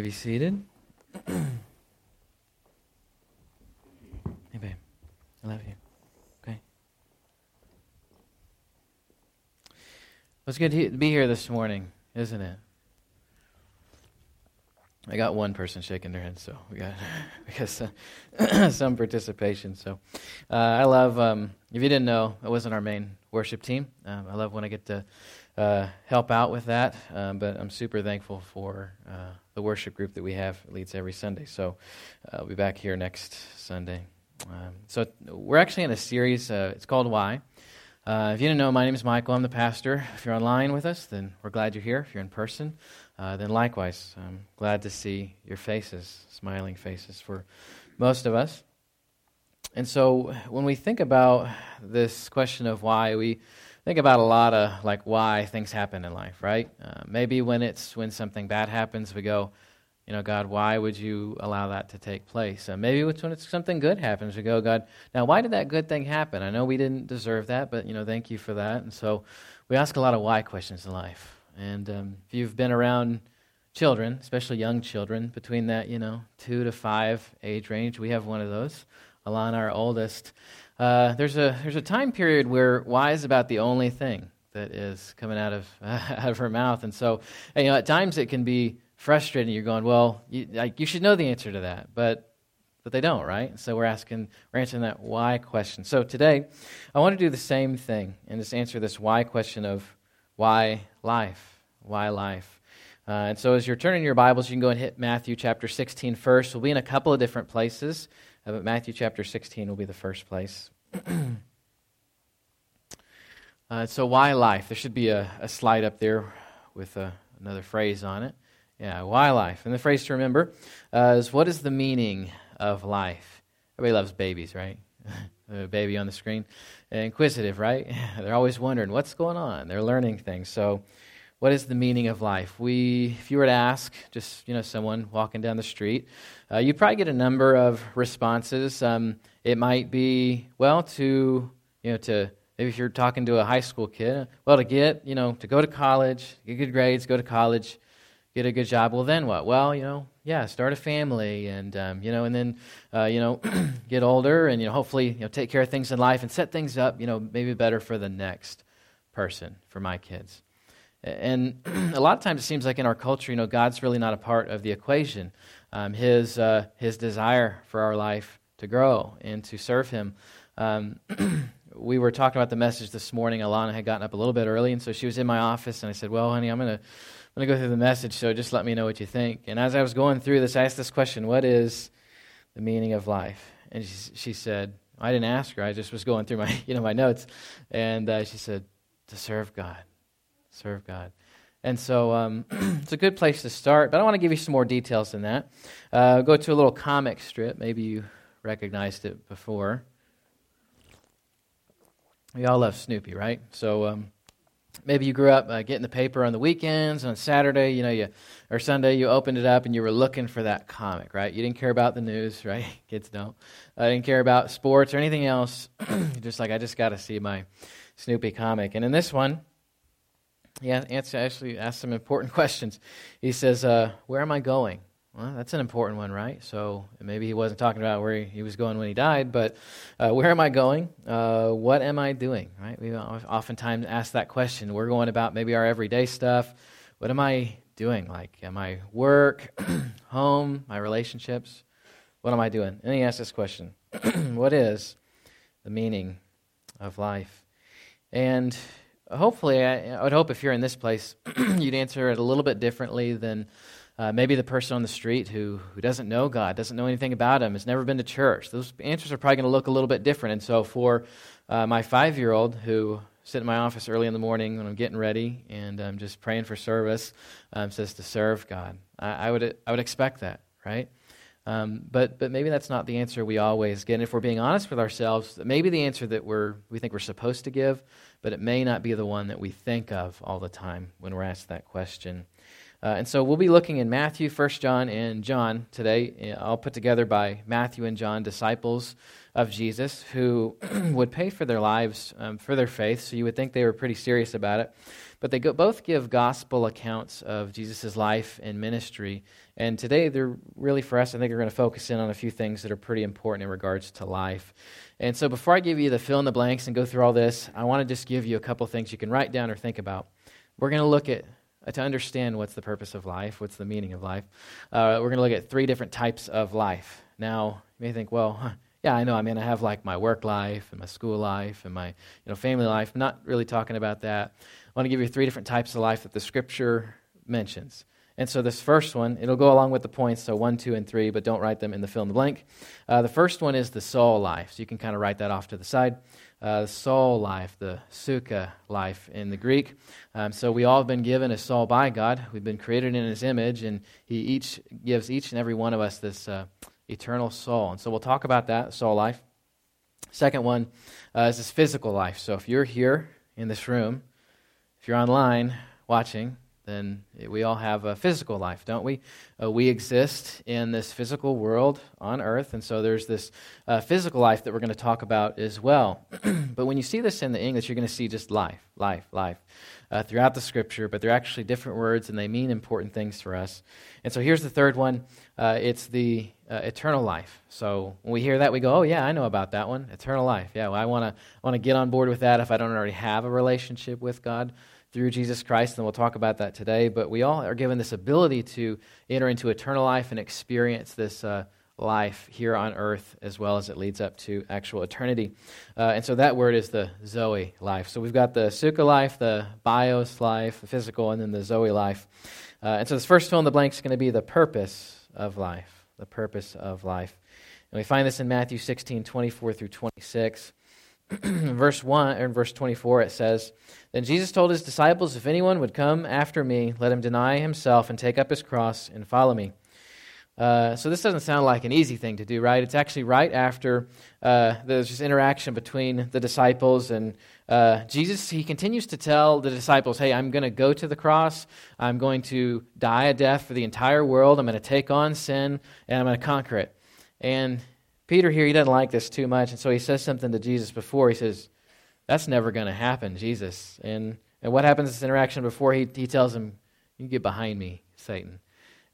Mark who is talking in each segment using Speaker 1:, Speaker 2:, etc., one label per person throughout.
Speaker 1: may be seated. hey, babe. I love you. Okay. Well, it's good to be here this morning, isn't it? I got one person shaking their head, so we got we got some, some participation. So uh, I love. Um, if you didn't know, it wasn't our main worship team. Um, I love when I get to uh, help out with that. Um, but I'm super thankful for uh, the worship group that we have leads every Sunday. So uh, I'll be back here next Sunday. Um, so we're actually in a series. Uh, it's called Why. Uh, if you didn't know, my name is Michael. I'm the pastor. If you're online with us, then we're glad you're here. If you're in person, uh, then likewise, I'm glad to see your faces, smiling faces for most of us. And so when we think about this question of why, we think about a lot of like why things happen in life, right? Uh, maybe when it's when something bad happens, we go, you know, God, why would you allow that to take place? Uh, maybe it's when it's something good happens, we go, God, now why did that good thing happen? I know we didn't deserve that, but you know, thank you for that. And so we ask a lot of why questions in life. And um, if you've been around children, especially young children, between that, you know, two to five age range, we have one of those. Alana, our oldest. Uh, there's a there's a time period where why is about the only thing that is coming out of out of her mouth, and so you know at times it can be frustrating. You're going, well, you, like, you should know the answer to that, but but they don't, right? So we're asking, we're answering that why question. So today, I want to do the same thing and just answer this why question of why life? Why life? Uh, and so as you're turning your Bibles, you can go and hit Matthew chapter 16 first. We'll be in a couple of different places, uh, but Matthew chapter 16 will be the first place. uh, so why life? There should be a, a slide up there with uh, another phrase on it. Yeah, why life? And the phrase to remember uh, is what is the meaning of life? Everybody loves babies, right? the baby on the screen. Inquisitive, right? They're always wondering what's going on. They're learning things. So, what is the meaning of life? We, if you were to ask just you know someone walking down the street, uh, you'd probably get a number of responses. Um, it might be well to you know to maybe if you're talking to a high school kid, well to get you know to go to college, get good grades, go to college, get a good job. Well then what? Well you know yeah, start a family, and um, you know, and then uh, you know, get older, and you know, hopefully, you know, take care of things in life and set things up, you know, maybe better for the next person, for my kids. And a lot of times, it seems like in our culture, you know, God's really not a part of the equation. Um, his uh, His desire for our life to grow and to serve Him. Um, we were talking about the message this morning. Alana had gotten up a little bit early, and so she was in my office, and I said, "Well, honey, I'm going to." I'm going to go through the message, so just let me know what you think. And as I was going through this, I asked this question What is the meaning of life? And she, she said, I didn't ask her. I just was going through my, you know, my notes. And uh, she said, To serve God. Serve God. And so um, it's a good place to start, but I want to give you some more details than that. Uh, go to a little comic strip. Maybe you recognized it before. We all love Snoopy, right? So um, maybe you grew up uh, getting the paper on the weekends on saturday you know you or sunday you opened it up and you were looking for that comic right you didn't care about the news right kids don't i uh, didn't care about sports or anything else just like i just got to see my snoopy comic and in this one he actually asked some important questions he says uh, where am i going well, that's an important one, right? So maybe he wasn't talking about where he was going when he died, but uh, where am I going? Uh, what am I doing? Right? We oftentimes ask that question. We're going about maybe our everyday stuff. What am I doing? Like, am I work, home, my relationships? What am I doing? And he asked this question: What is the meaning of life? And hopefully, I, I would hope if you're in this place, you'd answer it a little bit differently than uh, maybe the person on the street who, who doesn't know God, doesn't know anything about Him, has never been to church. Those answers are probably going to look a little bit different. And so, for uh, my five year old who sit in my office early in the morning when I'm getting ready and I'm just praying for service, um, says to serve God, I, I, would, I would expect that, right? Um, but, but maybe that's not the answer we always get. And if we're being honest with ourselves, maybe the answer that we're, we think we're supposed to give, but it may not be the one that we think of all the time when we're asked that question. Uh, and so we'll be looking in Matthew, 1 John, and John today, all put together by Matthew and John, disciples of Jesus, who would pay for their lives um, for their faith. So you would think they were pretty serious about it. But they go, both give gospel accounts of Jesus' life and ministry. And today, they're really for us, I think we're going to focus in on a few things that are pretty important in regards to life. And so, before I give you the fill in the blanks and go through all this, I want to just give you a couple things you can write down or think about. We're going to look at to understand what's the purpose of life, what's the meaning of life. Uh, we're going to look at three different types of life. Now, you may think, well, huh, yeah, I know. I mean, I have like my work life and my school life and my you know family life. I'm not really talking about that. I want to give you three different types of life that the Scripture mentions. And so this first one, it'll go along with the points, so one, two, and three, but don't write them in the fill in the blank. Uh, the first one is the soul life, so you can kind of write that off to the side. Uh, the soul life, the psuche life in the Greek. Um, so we all have been given a soul by God. We've been created in His image, and He each gives each and every one of us this uh, eternal soul. And so we'll talk about that soul life. Second one uh, is this physical life. So if you're here in this room, if you're online watching, then we all have a physical life, don't we? Uh, we exist in this physical world on earth, and so there's this uh, physical life that we're going to talk about as well. but when you see this in the English, you're going to see just life, life, life uh, throughout the scripture, but they're actually different words and they mean important things for us. And so here's the third one uh, it's the uh, eternal life. So when we hear that, we go, oh, yeah, I know about that one. Eternal life. Yeah, well, I want to want to get on board with that if I don't already have a relationship with God through Jesus Christ, and we'll talk about that today. But we all are given this ability to enter into eternal life and experience this uh, life here on earth as well as it leads up to actual eternity. Uh, and so that word is the Zoe life. So we've got the Psuche life, the Bios life, the physical, and then the Zoe life. Uh, and so this first fill in the blank is going to be the purpose of life. The purpose of life. And we find this in Matthew 16, 24 through 26. verse 1 or in verse 24 it says then jesus told his disciples if anyone would come after me let him deny himself and take up his cross and follow me uh, so this doesn't sound like an easy thing to do, right? It's actually right after uh, there's this interaction between the disciples and uh, Jesus. He continues to tell the disciples, "Hey, I'm going to go to the cross. I'm going to die a death for the entire world. I'm going to take on sin and I'm going to conquer it." And Peter here, he doesn't like this too much, and so he says something to Jesus before. He says, "That's never going to happen, Jesus." And and what happens in this interaction before he he tells him, "You get behind me, Satan."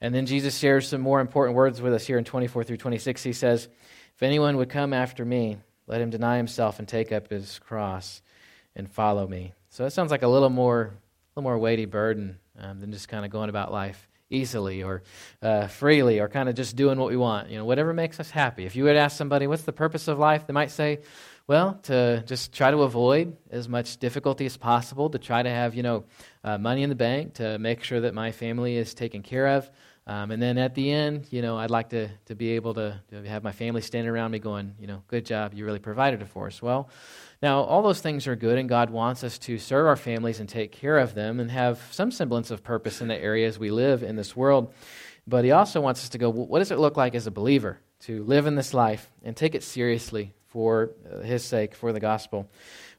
Speaker 1: And then Jesus shares some more important words with us here in 24 through 26. He says, If anyone would come after me, let him deny himself and take up his cross and follow me. So that sounds like a little more, a little more weighty burden um, than just kind of going about life easily or uh, freely or kind of just doing what we want. You know, whatever makes us happy. If you would ask somebody, what's the purpose of life? They might say, well, to just try to avoid as much difficulty as possible, to try to have, you know, uh, money in the bank, to make sure that my family is taken care of. Um, and then at the end, you know, I'd like to, to be able to, to have my family standing around me going, you know, good job, you really provided it for us. Well, now, all those things are good, and God wants us to serve our families and take care of them and have some semblance of purpose in the areas we live in this world. But He also wants us to go, what does it look like as a believer to live in this life and take it seriously for uh, his sake, for the gospel.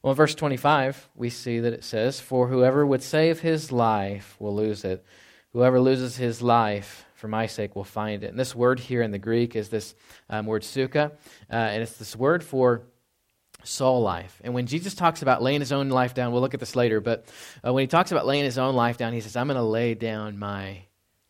Speaker 1: Well, in verse 25, we see that it says, For whoever would save his life will lose it. Whoever loses his life for my sake will find it. And this word here in the Greek is this um, word psuche, uh, and it's this word for soul life. And when Jesus talks about laying his own life down, we'll look at this later, but uh, when he talks about laying his own life down, he says, I'm going to lay down my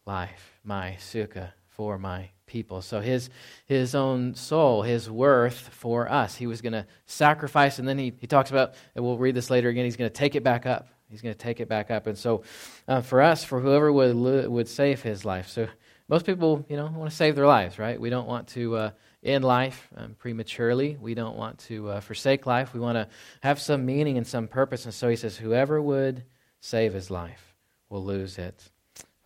Speaker 1: life, my psuche, for my people. So his, his own soul, his worth for us, he was going to sacrifice. And then he, he talks about, and we'll read this later again, he's going to take it back up. He's going to take it back up. And so uh, for us, for whoever would, would save his life. So most people, you know, want to save their lives, right? We don't want to uh, end life um, prematurely. We don't want to uh, forsake life. We want to have some meaning and some purpose. And so he says, whoever would save his life will lose it.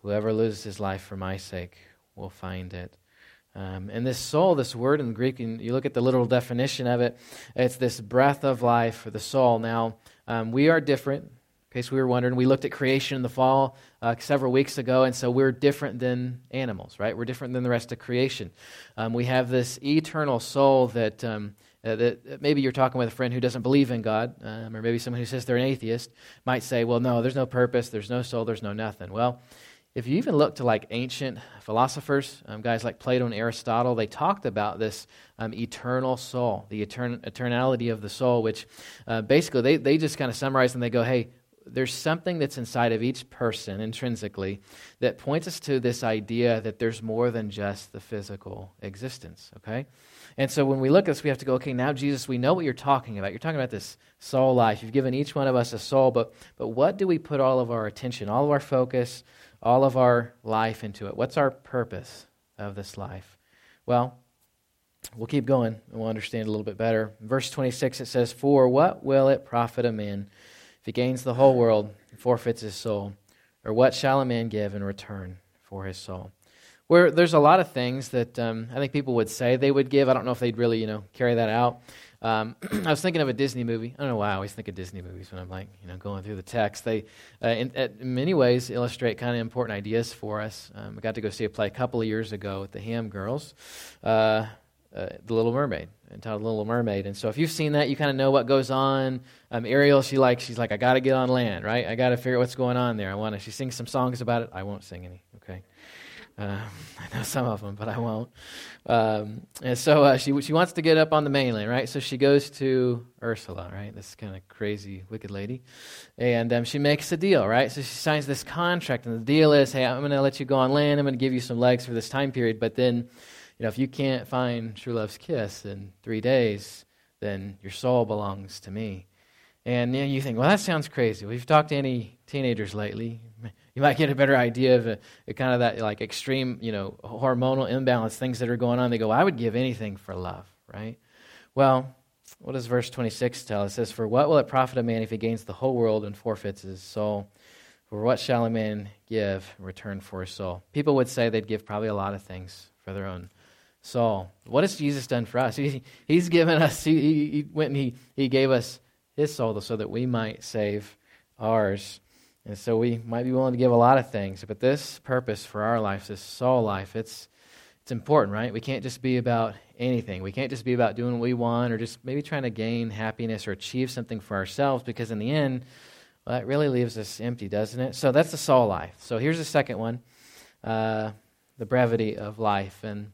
Speaker 1: Whoever loses his life for my sake will find it. Um, and this soul, this word in Greek, and you look at the literal definition of it, it's this breath of life for the soul. Now, um, we are different. In case we were wondering, we looked at creation in the fall uh, several weeks ago, and so we're different than animals, right? We're different than the rest of creation. Um, we have this eternal soul that. Um, uh, that maybe you're talking with a friend who doesn't believe in God, um, or maybe someone who says they're an atheist might say, Well, no, there's no purpose, there's no soul, there's no nothing. Well, if you even look to like ancient philosophers, um, guys like Plato and Aristotle, they talked about this um, eternal soul, the etern- eternality of the soul, which uh, basically they, they just kind of summarize and they go, hey, there's something that's inside of each person intrinsically that points us to this idea that there's more than just the physical existence, okay? And so when we look at this, we have to go, okay, now, Jesus, we know what you're talking about. You're talking about this soul life. You've given each one of us a soul, but, but what do we put all of our attention, all of our focus, all of our life into it? What's our purpose of this life? Well, we'll keep going and we'll understand a little bit better. Verse 26, it says, For what will it profit a man if he gains the whole world and forfeits his soul? Or what shall a man give in return for his soul? where there's a lot of things that um, I think people would say they would give. I don't know if they'd really, you know, carry that out. Um, I was thinking of a Disney movie. I don't know why I always think of Disney movies when I'm like, you know, going through the text. They, uh, in, in, many ways, illustrate kind of important ideas for us. Um, I got to go see a play a couple of years ago with the Ham Girls, uh, uh, The Little Mermaid, entitled The Little Mermaid. And so, if you've seen that, you kind of know what goes on. Um, Ariel, she like, she's like, I got to get on land, right? I got to figure out what's going on there. I want to. She sings some songs about it. I won't sing any. Okay. Uh, I know some of them, but I won't. Um, and so uh, she she wants to get up on the mainland, right? So she goes to Ursula, right? This kind of crazy, wicked lady, and um, she makes a deal, right? So she signs this contract, and the deal is, hey, I'm going to let you go on land. I'm going to give you some legs for this time period, but then, you know, if you can't find true love's kiss in three days, then your soul belongs to me. And you, know, you think, well, that sounds crazy. You've talked to any teenagers lately, you might get a better idea of a, a kind of that like extreme, you know, hormonal imbalance, things that are going on. They go, I would give anything for love, right? Well, what does verse 26 tell? It says, For what will it profit a man if he gains the whole world and forfeits his soul? For what shall a man give in return for his soul? People would say they'd give probably a lot of things for their own soul. What has Jesus done for us? He, he's given us, he, he went and he, he gave us his soul so that we might save ours. And so we might be willing to give a lot of things, but this purpose for our life, this soul life, it's it's important, right? We can't just be about anything. We can't just be about doing what we want or just maybe trying to gain happiness or achieve something for ourselves because in the end, well, that really leaves us empty, doesn't it? So that's the soul life. So here's the second one uh, the brevity of life. And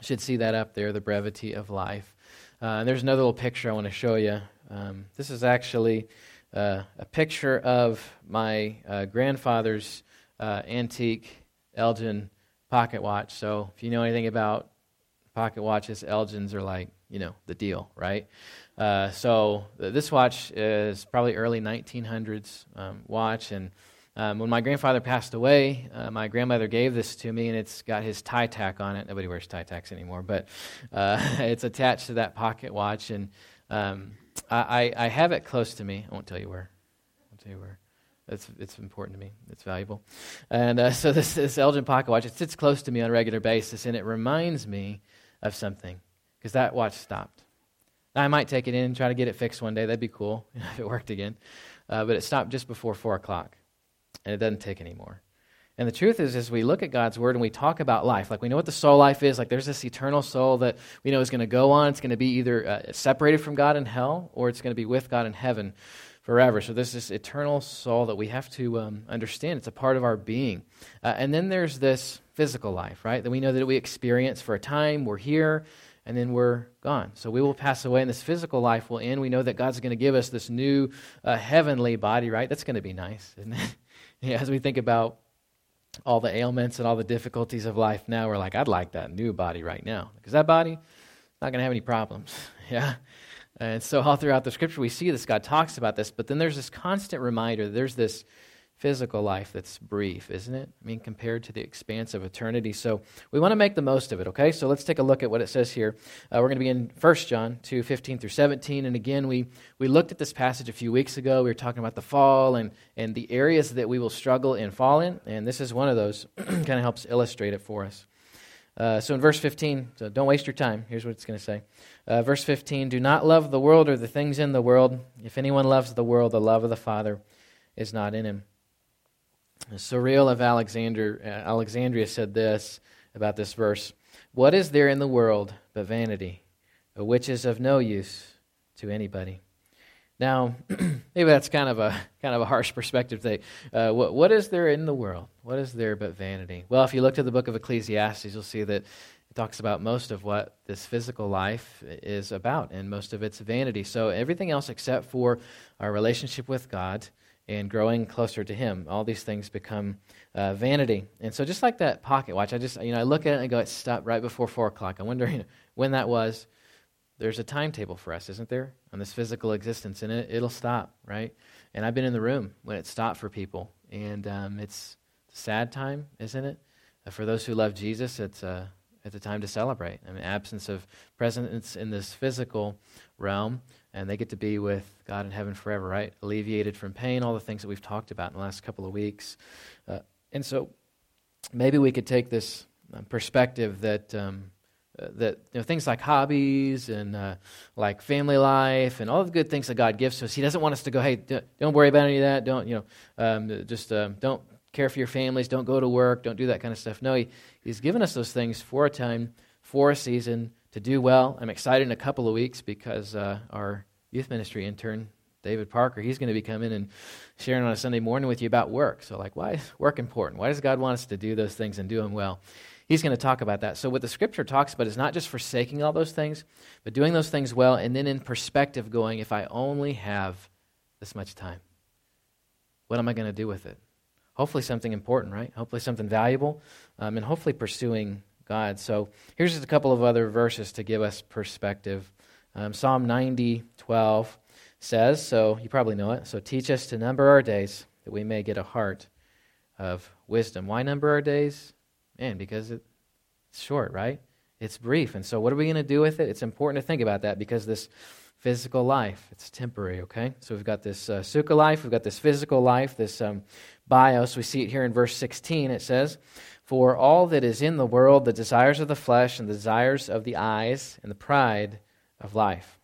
Speaker 1: should see that up there, the brevity of life. Uh, and there's another little picture I want to show you. Um, this is actually uh, a picture of my uh, grandfather's uh, antique Elgin pocket watch. So if you know anything about pocket watches, Elgins are like, you know, the deal, right? Uh, so this watch is probably early 1900s um, watch. And um, when my grandfather passed away, uh, my grandmother gave this to me, and it's got his tie tack on it. Nobody wears tie tacks anymore, but uh, it's attached to that pocket watch. And um, I, I have it close to me. I won't tell you where. I won't tell you where. It's, it's important to me. It's valuable. And uh, so this, this Elgin pocket watch, it sits close to me on a regular basis, and it reminds me of something because that watch stopped. Now, I might take it in and try to get it fixed one day. That'd be cool if it worked again. Uh, but it stopped just before 4 o'clock, and it doesn't take anymore. And the truth is, as we look at God's word and we talk about life, like we know what the soul life is, like there's this eternal soul that we know is going to go on. It's going to be either uh, separated from God in hell or it's going to be with God in heaven forever. So there's this eternal soul that we have to um, understand. It's a part of our being. Uh, and then there's this physical life, right? That we know that we experience for a time. We're here and then we're gone. So we will pass away, and this physical life will end. We know that God's going to give us this new uh, heavenly body, right? That's going to be nice, isn't it? yeah, as we think about all the ailments and all the difficulties of life now, we're like, I'd like that new body right now. Because that body, not going to have any problems. yeah? And so all throughout the scripture, we see this. God talks about this, but then there's this constant reminder. There's this physical life that's brief, isn't it? I mean, compared to the expanse of eternity. So we want to make the most of it, okay? So let's take a look at what it says here. Uh, we're going to be in 1 John 2 15 through 17. And again, we, we looked at this passage a few weeks ago. We were talking about the fall and, and the areas that we will struggle and fall in. And this is one of those, kind of helps illustrate it for us. Uh, so in verse 15, so don't waste your time. Here's what it's going to say. Uh, verse 15 Do not love the world or the things in the world. If anyone loves the world, the love of the Father is not in him. Cyril of Alexander, uh, Alexandria said this about this verse What is there in the world but vanity, which is of no use to anybody? Now, maybe that's kind of a kind of a harsh perspective. Thing. Uh, what, what is there in the world? What is there but vanity? Well, if you look at the book of Ecclesiastes, you'll see that it talks about most of what this physical life is about, and most of it's vanity. So everything else except for our relationship with God and growing closer to Him. All these things become uh, vanity. And so, just like that pocket watch, I just, you know, I look at it and I go, it stopped right before 4 o'clock. I wonder you know, when that was. There's a timetable for us, isn't there, on this physical existence, and it, it'll stop, right? And I've been in the room when it stopped for people, and um, it's a sad time, isn't it? Uh, for those who love Jesus, it's a, it's a time to celebrate. I mean, absence of presence in this physical realm, and they get to be with God in heaven forever, right? Alleviated from pain, all the things that we've talked about in the last couple of weeks. Uh, and so maybe we could take this uh, perspective that. Um, uh, that you know, things like hobbies and uh, like family life and all the good things that God gives us, He doesn't want us to go, hey, don't worry about any of that. Don't you know? Um, just um, don't care for your families. Don't go to work. Don't do that kind of stuff. No, he, He's given us those things for a time, for a season, to do well. I'm excited in a couple of weeks because uh, our youth ministry intern, David Parker, he's going to be coming and sharing on a Sunday morning with you about work. So, like, why is work important? Why does God want us to do those things and do them well? He's going to talk about that. So, what the scripture talks about is not just forsaking all those things, but doing those things well, and then in perspective, going, if I only have this much time, what am I going to do with it? Hopefully, something important, right? Hopefully, something valuable, um, and hopefully, pursuing God. So, here's just a couple of other verses to give us perspective. Um, Psalm 90, 12 says, so you probably know it, so teach us to number our days that we may get a heart of wisdom. Why number our days? Man, because it's short, right? It's brief. And so, what are we going to do with it? It's important to think about that because this physical life, it's temporary, okay? So, we've got this uh, life, we've got this physical life, this um, bios. We see it here in verse 16. It says, For all that is in the world, the desires of the flesh and the desires of the eyes and the pride of life,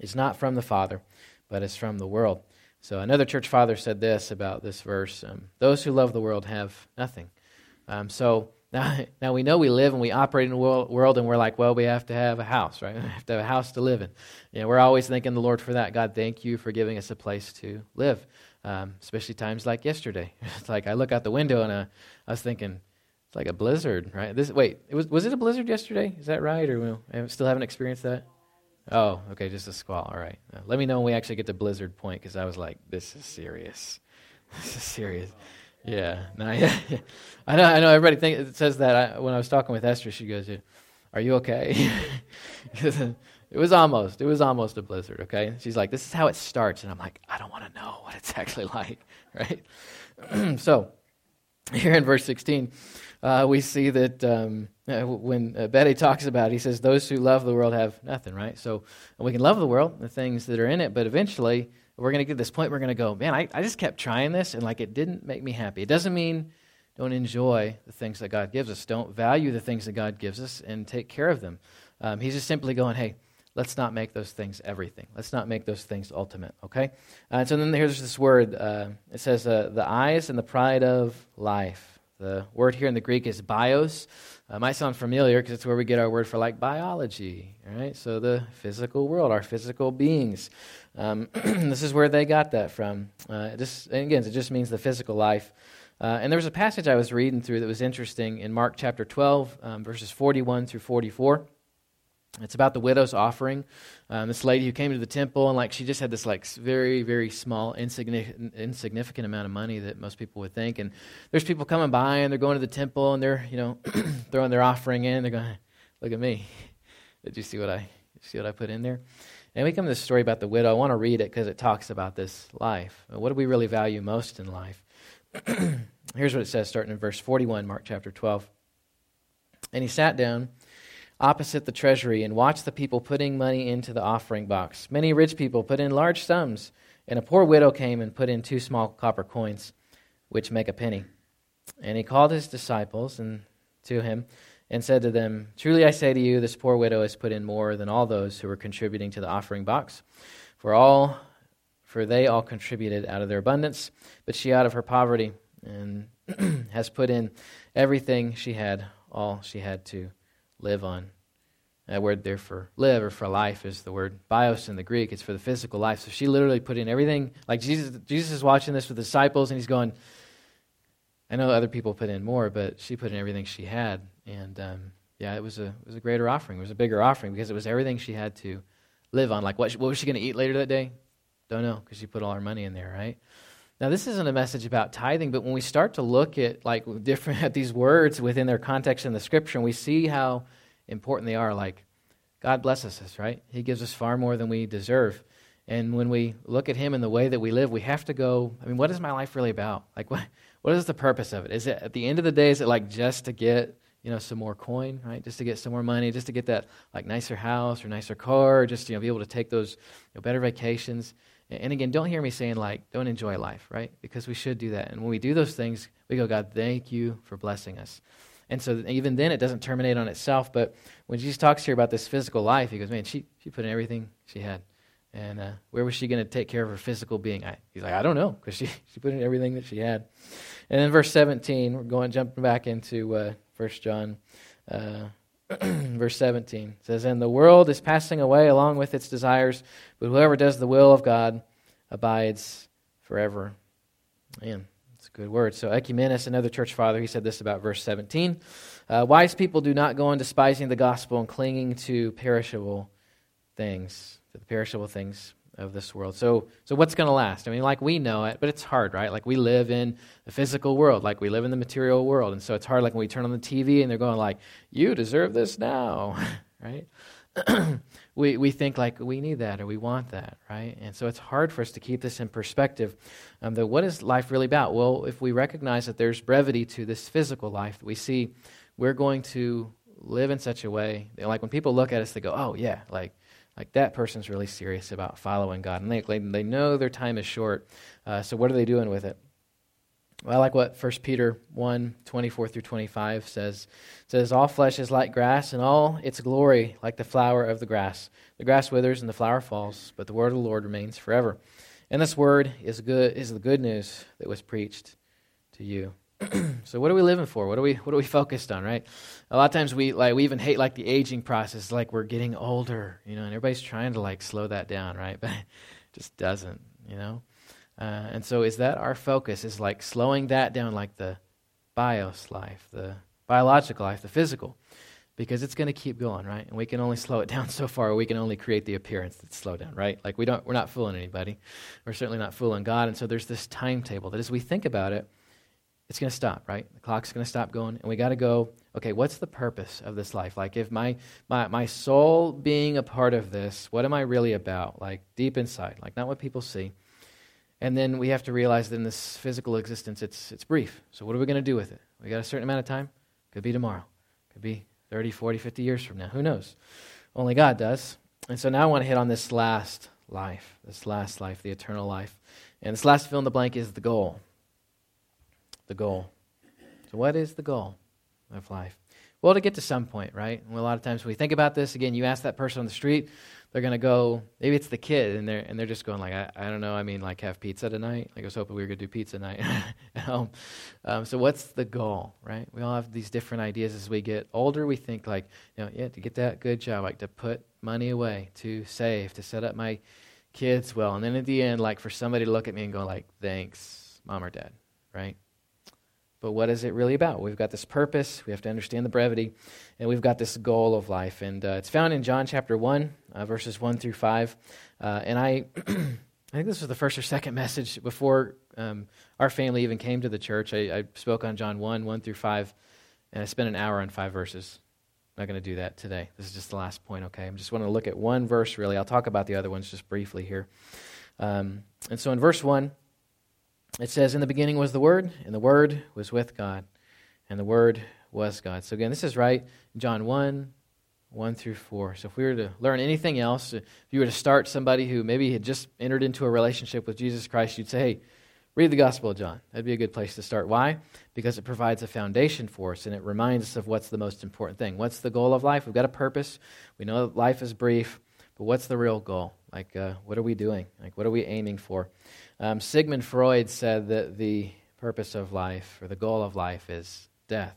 Speaker 1: is not from the Father, but is from the world. So, another church father said this about this verse um, Those who love the world have nothing. Um, so, now, now we know we live and we operate in the world, and we're like, well, we have to have a house, right? We have to have a house to live in. You know, we're always thanking the Lord for that. God, thank you for giving us a place to live um, especially times like yesterday. It's like I look out the window and uh, I was thinking, it's like a blizzard, right? This wait, it was was it a blizzard yesterday? Is that right, or we still haven't experienced that? Oh, okay, just a squall. All right. Uh, let me know when we actually get to blizzard point because I was like, this is serious. This is serious. Yeah, no, yeah, yeah. I know. I know. Everybody think says that. I, when I was talking with Esther, she goes, "Are you okay?" It was almost. It was almost a blizzard, okay? She's like, this is how it starts. And I'm like, I don't want to know what it's actually like, right? so, here in verse 16, uh, we see that um, uh, when uh, Bede talks about it, he says, Those who love the world have nothing, right? So, we can love the world, the things that are in it, but eventually we're going to get to this point we're going to go, Man, I, I just kept trying this and like it didn't make me happy. It doesn't mean don't enjoy the things that God gives us, don't value the things that God gives us and take care of them. Um, he's just simply going, Hey, let's not make those things everything. Let's not make those things ultimate, okay? Uh, so then here's this word. Uh, it says, uh, the eyes and the pride of life. The word here in the Greek is bios. Uh, might sound familiar because it's where we get our word for like biology, right? So the physical world, our physical beings. Um, this is where they got that from. Uh, just, again, it just means the physical life. Uh, and there was a passage I was reading through that was interesting in Mark chapter 12, um, verses 41 through 44. It's about the widow's offering. Um, this lady who came to the temple and like she just had this like very very small insignificant, insignificant amount of money that most people would think. And there's people coming by and they're going to the temple and they're you know throwing their offering in. They're going, look at me. Did you see what I see what I put in there? And we come to this story about the widow. I want to read it because it talks about this life. What do we really value most in life? Here's what it says, starting in verse 41, Mark chapter 12. And he sat down opposite the treasury and watched the people putting money into the offering box. Many rich people put in large sums, and a poor widow came and put in two small copper coins, which make a penny. And he called his disciples and to him and said to them, Truly I say to you, this poor widow has put in more than all those who were contributing to the offering box. For all for they all contributed out of their abundance, but she out of her poverty and has put in everything she had, all she had to live on. That word there for live or for life is the word bios in the Greek. It's for the physical life. So she literally put in everything. Like Jesus, Jesus is watching this with the disciples, and he's going, I know other people put in more, but she put in everything she had. And um, yeah, it was, a, it was a greater offering. It was a bigger offering because it was everything she had to live on. Like, what, what was she going to eat later that day? Don't know because she put all her money in there, right? Now, this isn't a message about tithing, but when we start to look at like different at these words within their context in the scripture, and we see how important they are. Like, God blesses us, right? He gives us far more than we deserve. And when we look at Him in the way that we live, we have to go, I mean, what is my life really about? Like, what, what is the purpose of it? Is it, at the end of the day, is it like just to get, you know, some more coin, right? Just to get some more money, just to get that, like, nicer house or nicer car, or just, you know, be able to take those you know, better vacations? And again, don't hear me saying, like, don't enjoy life, right? Because we should do that. And when we do those things, we go, God, thank you for blessing us. And so even then, it doesn't terminate on itself. But when Jesus talks here about this physical life, he goes, man, she, she put in everything she had. And uh, where was she going to take care of her physical being? I, he's like, I don't know, because she, she put in everything that she had. And then verse 17, we're going jumping back into uh, 1 John. Uh, verse 17 says, And the world is passing away along with its desires, but whoever does the will of God abides forever. Man, it's a good word. So, Oecumenius, another church father, he said this about verse 17 uh, Wise people do not go on despising the gospel and clinging to perishable things, to the perishable things of this world. So, so what's going to last? I mean, like we know it, but it's hard, right? Like we live in the physical world, like we live in the material world, and so it's hard. Like when we turn on the TV and they're going like, "You deserve this now," right? we we think like we need that or we want that, right? And so it's hard for us to keep this in perspective. Um, that what is life really about? Well, if we recognize that there's brevity to this physical life we see, we're going to live in such a way that, like when people look at us, they go, "Oh yeah, like." Like that person's really serious about following God, and they they know their time is short. Uh, so what are they doing with it? Well, I like what 1 Peter 1, 24 through 25 says. It says, All flesh is like grass, and all its glory like the flower of the grass. The grass withers and the flower falls, but the word of the Lord remains forever. And this word is good is the good news that was preached to you. So what are we living for? What are we what are we focused on, right? A lot of times we like we even hate like the aging process, like we're getting older, you know, and everybody's trying to like slow that down, right? But it just doesn't, you know. Uh, and so is that our focus? Is like slowing that down, like the bios life, the biological life, the physical, because it's going to keep going, right? And we can only slow it down so far. We can only create the appearance that's slow down, right? Like we don't, we're not fooling anybody. We're certainly not fooling God. And so there's this timetable that as we think about it it's going to stop, right? The clock's going to stop going, and we got to go, okay, what's the purpose of this life? Like, if my, my, my soul being a part of this, what am I really about? Like, deep inside, like, not what people see. And then we have to realize that in this physical existence, it's, it's brief. So, what are we going to do with it? We got a certain amount of time? Could be tomorrow, could be 30, 40, 50 years from now. Who knows? Only God does. And so now I want to hit on this last life, this last life, the eternal life. And this last fill in the blank is the goal the goal. So, what is the goal of life? Well, to get to some point, right? And a lot of times we think about this, again, you ask that person on the street, they're going to go, maybe it's the kid, and they're, and they're just going like, I, I don't know, I mean, like have pizza tonight? Like I was hoping we were going to do pizza night at home. Um, so what's the goal, right? We all have these different ideas as we get older. We think like, you know, yeah, to get that good job, like to put money away, to save, to set up my kids well. And then at the end, like for somebody to look at me and go like, thanks, mom or dad, right? But what is it really about? We've got this purpose, we have to understand the brevity, and we've got this goal of life. And uh, it's found in John chapter 1, uh, verses 1 through 5. Uh, and I, I think this was the first or second message before um, our family even came to the church. I, I, spoke on John 1, 1 through 5, and I spent an hour on five verses. I'm not going to do that today. This is just the last point, okay? I'm just want to look at one verse, really. I'll talk about the other ones just briefly here. Um, and so in verse 1, it says, In the beginning was the Word, and the Word was with God, and the Word was God. So again, this is right, John 1, 1 through 4. So if we were to learn anything else, if you were to start somebody who maybe had just entered into a relationship with Jesus Christ, you'd say, hey, read the Gospel of John. That'd be a good place to start. Why? Because it provides a foundation for us and it reminds us of what's the most important thing. What's the goal of life? We've got a purpose. We know that life is brief, but what's the real goal? Like, uh, what are we doing? Like, what are we aiming for? Um, Sigmund Freud said that the purpose of life, or the goal of life, is death.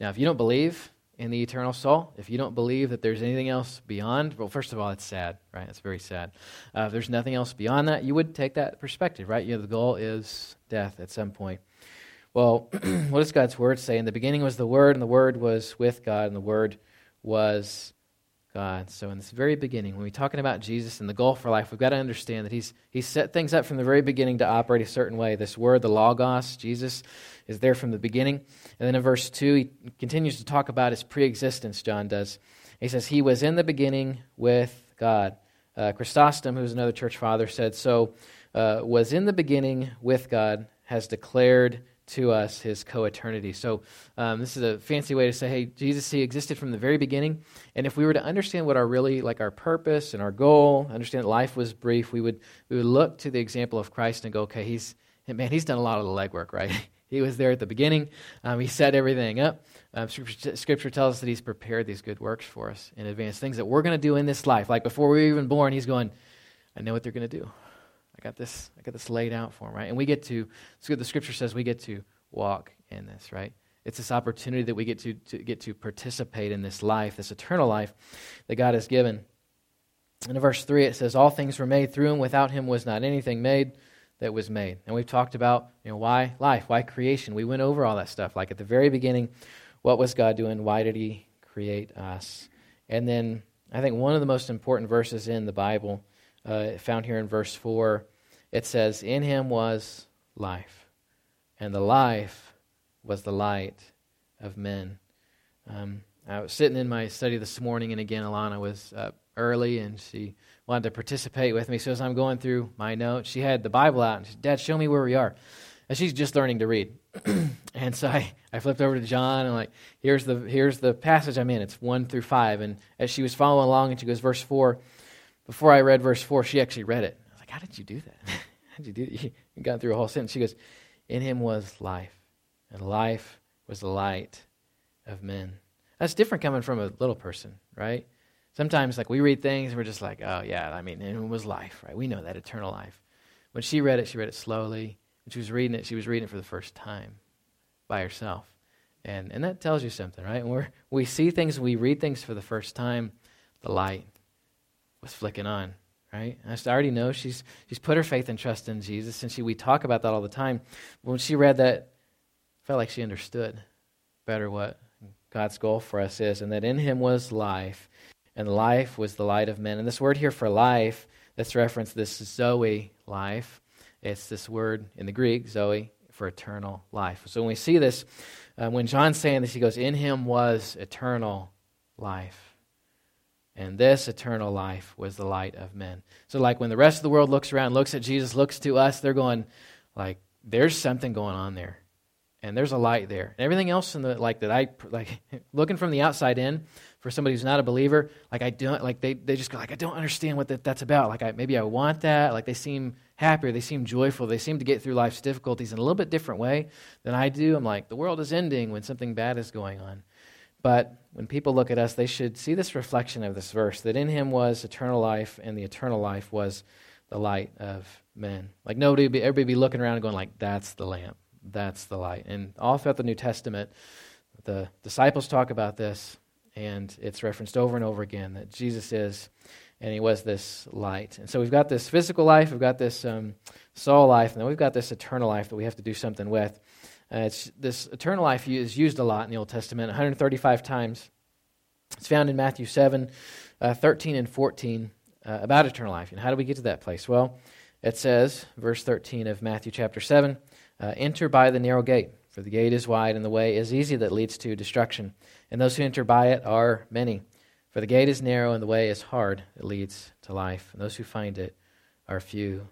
Speaker 1: Now, if you don't believe in the eternal soul, if you don't believe that there's anything else beyond, well, first of all, it's sad, right? It's very sad. Uh, if there's nothing else beyond that, you would take that perspective, right? You know, the goal is death at some point. Well, what does God's word say? In the beginning was the Word, and the Word was with God, and the Word was God. So, in this very beginning, when we're talking about Jesus and the goal for life, we've got to understand that he's, he's set things up from the very beginning to operate a certain way. This word, the Logos, Jesus, is there from the beginning. And then in verse 2, he continues to talk about his pre existence, John does. He says, He was in the beginning with God. Uh, Chrysostom, who's another church father, said, So, uh, was in the beginning with God, has declared to us his co eternity. So, um, this is a fancy way to say, hey, Jesus, he existed from the very beginning. And if we were to understand what our really, like our purpose and our goal, understand that life was brief, we would, we would look to the example of Christ and go, okay, he's, man, he's done a lot of the legwork, right? he was there at the beginning, um, he set everything up. Um, scripture, scripture, tells us that he's prepared these good works for us in advance, things that we're going to do in this life. Like before we were even born, he's going, I know what they're going to do. I got this. I got this laid out for him, right? And we get to. So the scripture says we get to walk in this, right? It's this opportunity that we get to, to get to participate in this life, this eternal life that God has given. And in verse 3, it says, All things were made through him. Without him was not anything made that was made. And we've talked about, you know, why life, why creation. We went over all that stuff. Like at the very beginning, what was God doing? Why did he create us? And then I think one of the most important verses in the Bible, uh, found here in verse 4, it says, In him was life, and the life was the light of men. Um, I was sitting in my study this morning, and again, Alana was up early, and she wanted to participate with me. So as I'm going through my notes, she had the Bible out, and she said, Dad, show me where we are. And she's just learning to read. and so I, I flipped over to John, and like, here's the, here's the passage I'm in. It's 1 through 5. And as she was following along, and she goes, verse 4, before I read verse 4, she actually read it. How did you do that? how did you do that? You got through a whole sentence. She goes, in him was life, and life was the light of men. That's different coming from a little person, right? Sometimes, like, we read things and we're just like, oh, yeah, I mean, it was life, right? We know that eternal life. When she read it, she read it slowly. When she was reading it, she was reading it for the first time by herself. And, and that tells you something, right? When we see things, we read things for the first time, the light was flicking on right? I already know she's, she's put her faith and trust in Jesus, and she, we talk about that all the time. When she read that, felt like she understood better what God's goal for us is, and that in him was life, and life was the light of men. And this word here for life, that's referenced this Zoe life. It's this word in the Greek, Zoe, for eternal life. So when we see this, uh, when John's saying this, he goes, In him was eternal life. And this eternal life was the light of men. So, like when the rest of the world looks around, looks at Jesus, looks to us, they're going, like, there's something going on there. And there's a light there. And everything else in the like that I like looking from the outside in for somebody who's not a believer, like I don't like they, they just go like I don't understand what that, that's about. Like I maybe I want that. Like they seem happier, they seem joyful, they seem to get through life's difficulties in a little bit different way than I do. I'm like, the world is ending when something bad is going on. But when people look at us, they should see this reflection of this verse that in him was eternal life, and the eternal life was the light of men. Like nobody, be, everybody be looking around and going like, "That's the lamp, that's the light." And all throughout the New Testament, the disciples talk about this, and it's referenced over and over again that Jesus is, and He was this light. And so we've got this physical life, we've got this um, soul life, and then we've got this eternal life that we have to do something with. Uh, it's, this eternal life is used a lot in the Old Testament, 135 times. It's found in Matthew 7, uh, 13, and 14 uh, about eternal life. And how do we get to that place? Well, it says, verse 13 of Matthew chapter 7 uh, Enter by the narrow gate, for the gate is wide and the way is easy that leads to destruction. And those who enter by it are many. For the gate is narrow and the way is hard that leads to life. And those who find it are few.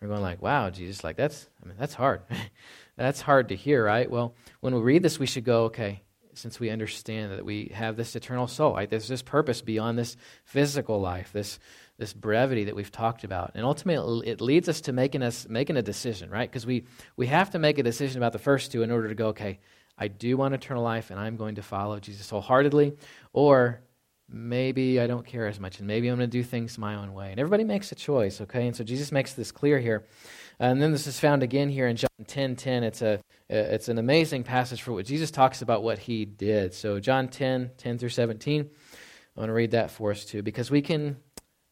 Speaker 1: We're going like, wow, Jesus, like that's, I mean, that's hard. That's hard to hear, right? Well, when we read this, we should go, okay, since we understand that we have this eternal soul, right? There's this purpose beyond this physical life, this this brevity that we've talked about. And ultimately, it leads us to making us making a decision, right? Because we we have to make a decision about the first two in order to go, okay, I do want eternal life, and I'm going to follow Jesus wholeheartedly, or maybe I don't care as much, and maybe I'm going to do things my own way. And everybody makes a choice, okay? And so Jesus makes this clear here. And then this is found again here in John 10 10. It's, a, it's an amazing passage for what Jesus talks about what he did. So, John 10 10 through 17. I want to read that for us too, because we can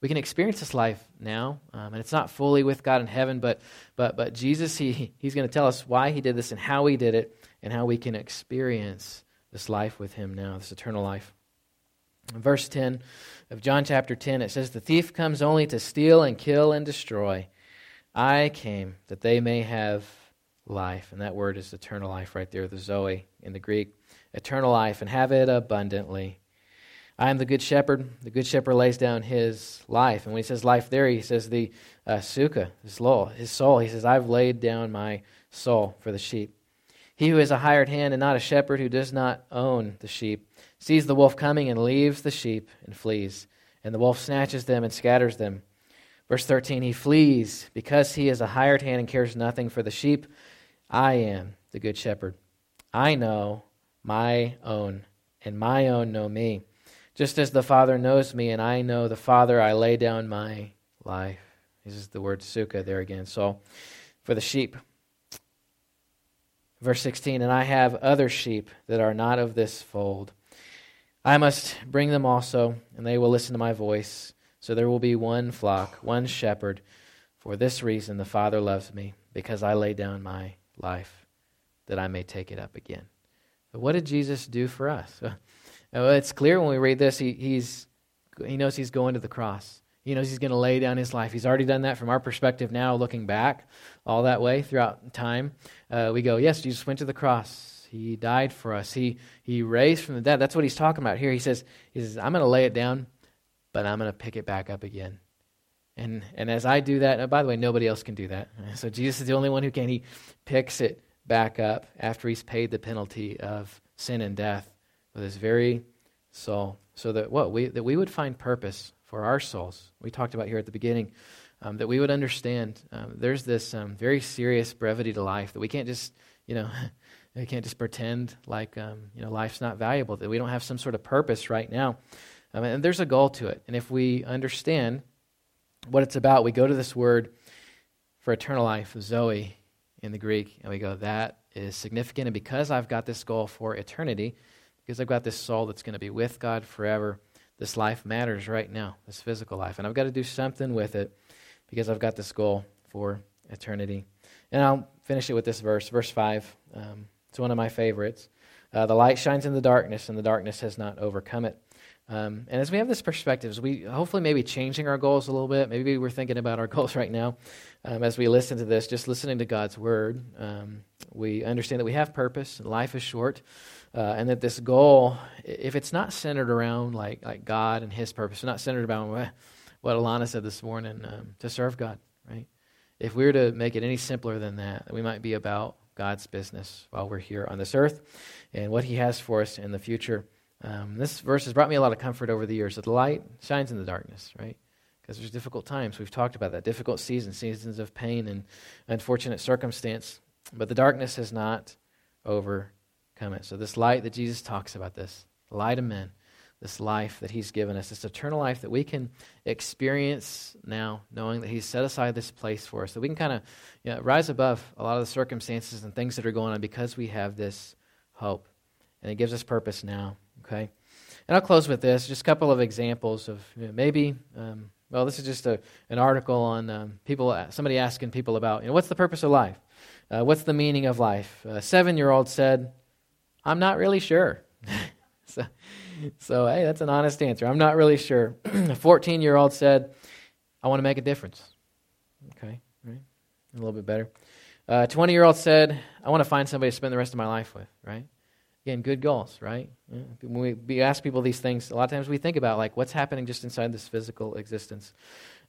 Speaker 1: we can experience this life now, um, and it's not fully with God in heaven, but but but Jesus he he's going to tell us why he did this and how he did it, and how we can experience this life with him now, this eternal life. In verse 10 of John chapter 10, it says, The thief comes only to steal and kill and destroy. I came that they may have life. And that word is eternal life right there, the Zoe in the Greek. Eternal life, and have it abundantly. I am the good shepherd. The good shepherd lays down his life. And when he says life there, he says the uh, psuche, his soul, his soul. He says, I've laid down my soul for the sheep. He who is a hired hand and not a shepherd who does not own the sheep sees the wolf coming and leaves the sheep and flees. And the wolf snatches them and scatters them. Verse 13, he flees because he is a hired hand and cares nothing for the sheep. I am the good shepherd. I know my own, and my own know me. Just as the Father knows me, and I know the Father, I lay down my life. This is the word psuche there again. So, for the sheep. Verse 16, and I have other sheep that are not of this fold. I must bring them also, and they will listen to my voice. So there will be one flock, one shepherd. For this reason the Father loves me, because I lay down my life, that I may take it up again. But what did Jesus do for us? Well, it's clear when we read this, he, he's, he knows he's going to the cross. He knows he's going to lay down his life. He's already done that from our perspective now, looking back all that way throughout time. Uh, we go, yes, Jesus went to the cross. He died for us. He, he raised from the dead. That's what he's talking about here. He says, he says I'm going to lay it down, but I'm going to pick it back up again. And, and as I do that, by the way, nobody else can do that. So Jesus is the only one who can. He picks it back up after he's paid the penalty of sin and death with his very soul. So that what? We, that we would find purpose for our souls. We talked about here at the beginning. Um, that we would understand um, there's this um, very serious brevity to life that we can't just, you know, we can't just pretend like, um, you know, life's not valuable, that we don't have some sort of purpose right now. Um, and there's a goal to it. And if we understand what it's about, we go to this word for eternal life, Zoe in the Greek, and we go, that is significant. And because I've got this goal for eternity, because I've got this soul that's going to be with God forever, this life matters right now, this physical life. And I've got to do something with it because I've got this goal for eternity. And I'll finish it with this verse, verse 5. Um, it's one of my favorites. Uh, the light shines in the darkness, and the darkness has not overcome it. Um, and as we have this perspective, as we hopefully maybe changing our goals a little bit, maybe we're thinking about our goals right now um, as we listen to this, just listening to God's word, um, we understand that we have purpose, life is short, uh, and that this goal, if it's not centered around like, like God and His purpose, not centered around what, what Alana said this morning, um, to serve God, right? If we were to make it any simpler than that, we might be about God's business while we're here on this earth and what He has for us in the future. Um, this verse has brought me a lot of comfort over the years. That the light shines in the darkness, right? Because there's difficult times. We've talked about that. Difficult seasons, seasons of pain and unfortunate circumstance. But the darkness has not overcome it. So, this light that Jesus talks about, this light of men, this life that He's given us, this eternal life that we can experience now, knowing that He's set aside this place for us, that we can kind of you know, rise above a lot of the circumstances and things that are going on because we have this hope. And it gives us purpose now. Okay? And I'll close with this just a couple of examples of you know, maybe, um, well, this is just a, an article on um, people, somebody asking people about, you know, what's the purpose of life? Uh, what's the meaning of life? A seven year old said, I'm not really sure. so, so, hey, that's an honest answer. I'm not really sure. a 14 year old said, I want to make a difference. Okay, right? A little bit better. A 20 year old said, I want to find somebody to spend the rest of my life with, right? Again, good goals, right? When we, we ask people these things, a lot of times we think about like what's happening just inside this physical existence.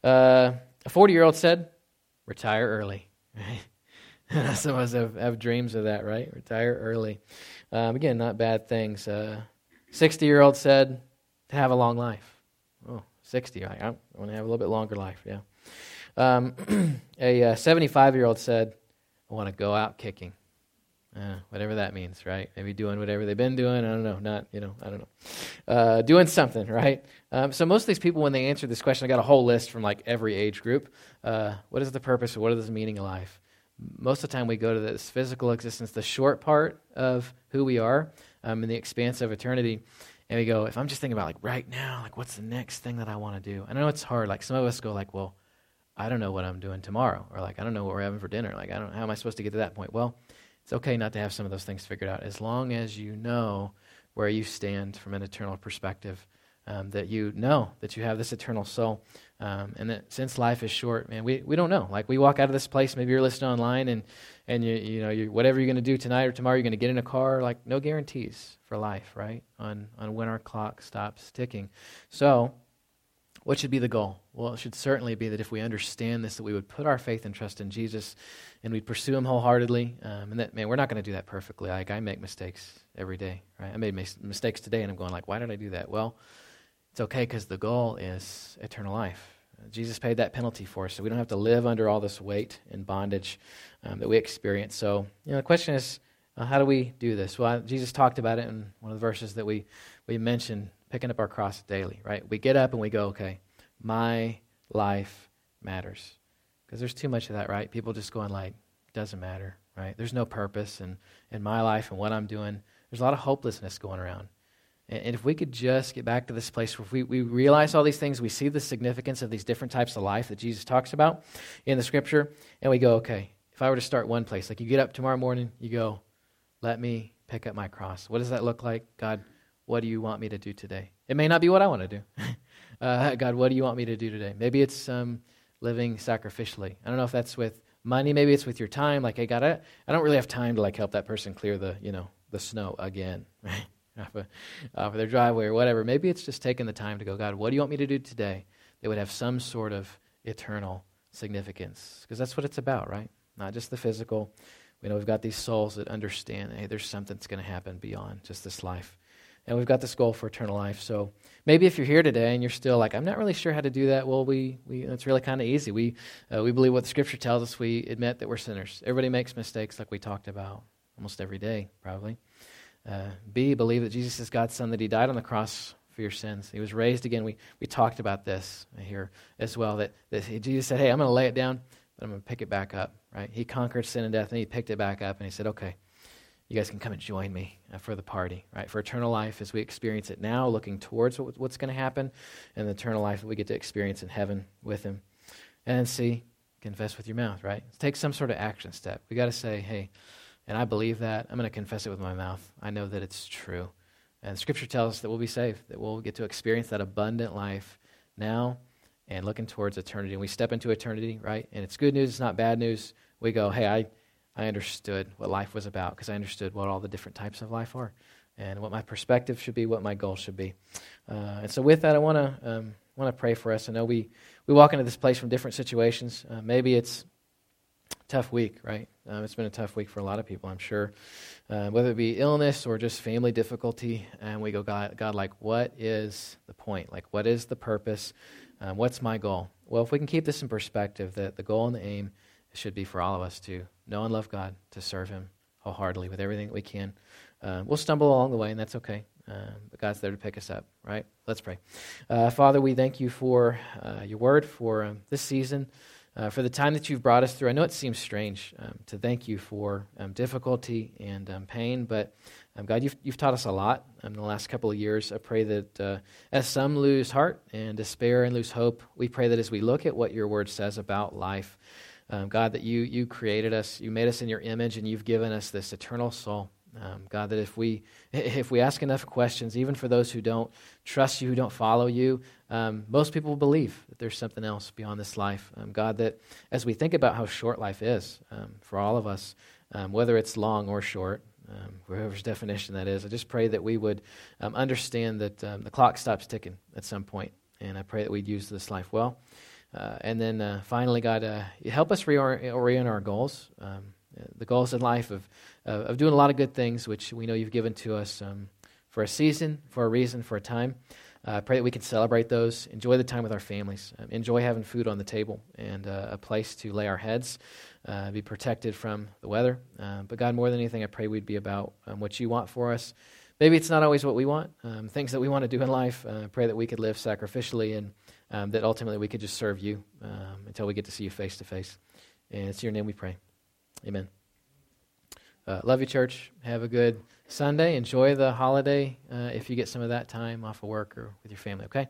Speaker 1: Uh, a 40 year old said, retire early. Right? Some of us have, have, dreams of that, right? Retire early. Um, again, not bad things. 60 uh, year old said, to have a long life. Oh, 60. I, I want to have a little bit longer life, yeah. Um, a 75 uh, year old said, I want to go out kicking. Uh, whatever that means, right? Maybe doing whatever they've been doing. I don't know. Not, you know, I don't know. Uh, doing something, right? Um, so most of these people, when they answer this question, I got a whole list from like every age group. Uh, what is the purpose? What is the meaning of life? Most of the time, we go to this physical existence, the short part of who we are, um, in the expanse of eternity, and we go. If I'm just thinking about like right now, like what's the next thing that I want to do? And I know it's hard. Like some of us go like, well, I don't know what I'm doing tomorrow, or like I don't know what we're having for dinner. Like I don't. How am I supposed to get to that point? Well it's okay not to have some of those things figured out as long as you know where you stand from an eternal perspective. um, that you know that you have this eternal soul. Um, and that since life is short, man, we, we don't know. Like we walk out of this place, maybe you're listening online, and and you you know you, whatever you're going to do tonight or tomorrow, you're going to get in a car. Like no guarantees for life, right? On on when our clock stops ticking. So, what should be the goal? Well, it should certainly be that if we understand this, that we would put our faith and trust in Jesus, and we'd pursue Him wholeheartedly. Um, and that man, we're not going to do that perfectly. Like I make mistakes every day, right? I made mis- mistakes today, and I'm going like, why did I do that? Well it's okay because the goal is eternal life. Jesus paid that penalty for us, so we don't have to live under all this weight and bondage um, that we experience. So, you know, the question is, uh, how do we do this? Well, Jesus talked about it in one of the verses that we, we mentioned, picking up our cross daily, right? We get up and we go, okay, my life matters. Because there's too much of that, right? People just going like, doesn't matter, right? There's no purpose in, in my life and what I'm doing. There's a lot of hopelessness going around. And if we could just get back to this place where we, we realize all these things, we see the significance of these different types of life that Jesus talks about in the scripture, and we go, okay, if I were to start one place, like you get up tomorrow morning, you go, let me pick up my cross. What does that look like? God, what do you want me to do today? It may not be what I want to do. uh, God, what do you want me to do today? Maybe it's um, living sacrificially. I don't know if that's with money. Maybe it's with your time. Like, hey, God, I, I don't really have time to like help that person clear the, you know, the snow again. Off, of, off of their driveway or whatever. Maybe it's just taking the time to go, God, what do you want me to do today that would have some sort of eternal significance? Because that's what it's about, right? Not just the physical. We know we've got these souls that understand, hey, there's something that's going to happen beyond just this life. And we've got this goal for eternal life. So maybe if you're here today and you're still like, I'm not really sure how to do that, well, we, we it's really kind of easy. We, uh, we believe what the Scripture tells us. We admit that we're sinners. Everybody makes mistakes, like we talked about almost every day, probably. Uh, B, believe that Jesus is God's Son, that He died on the cross for your sins. He was raised again. We, we talked about this here as well, that, that Jesus said, Hey, I'm going to lay it down, but I'm going to pick it back up. Right? He conquered sin and death, and He picked it back up, and He said, Okay, you guys can come and join me uh, for the party, right? For eternal life as we experience it now, looking towards what, what's going to happen, and the eternal life that we get to experience in heaven with Him. And C, confess with your mouth, right? Take some sort of action step. We got to say, Hey, and I believe that. I'm going to confess it with my mouth. I know that it's true. And Scripture tells us that we'll be saved, that we'll get to experience that abundant life now and looking towards eternity. And we step into eternity, right? And it's good news, it's not bad news. We go, hey, I, I understood what life was about because I understood what all the different types of life are and what my perspective should be, what my goal should be. Uh, and so, with that, I want to um, want to pray for us. I know we, we walk into this place from different situations. Uh, maybe it's tough week, right? Um, it's been a tough week for a lot of people, I'm sure. Uh, whether it be illness or just family difficulty, and we go, God, God, like, what is the point? Like, what is the purpose? Um, what's my goal? Well, if we can keep this in perspective, that the goal and the aim should be for all of us to know and love God, to serve Him wholeheartedly with everything that we can. Uh, we'll stumble along the way, and that's okay. Uh, but God's there to pick us up, right? Let's pray. Uh, Father, we thank you for uh, your word, for um, this season uh, for the time that you've brought us through. I know it seems strange um, to thank you for um, difficulty and um, pain, but God, you've, you've taught us a lot in the last couple of years. I pray that uh, as some lose heart and despair and lose hope, we pray that as we look at what your word says about life, um, God, that you, you created us, you made us in your image, and you've given us this eternal soul. Um, God, that if we if we ask enough questions, even for those who don't trust you, who don't follow you, um, most people believe that there's something else beyond this life. Um, God, that as we think about how short life is um, for all of us, um, whether it's long or short, um, whoever's definition that is, I just pray that we would understand that the clock stops ticking at some point, and I pray that we'd use this life well. Uh, and then uh, finally, God, uh, help us reorient our goals the goals in life of, of doing a lot of good things, which we know you've given to us um, for a season, for a reason, for a time. I uh, pray that we can celebrate those, enjoy the time with our families, um, enjoy having food on the table, and uh, a place to lay our heads, uh, be protected from the weather. Uh, but God, more than anything, I pray we'd be about um, what you want for us. Maybe it's not always what we want, um, things that we want to do in life. I pray that we could live sacrificially and um, that ultimately we could just serve you um, until we get to see you face to face. And it's your name we pray. Amen. Uh, love you, church. Have a good Sunday. Enjoy the holiday uh, if you get some of that time off of work or with your family, okay?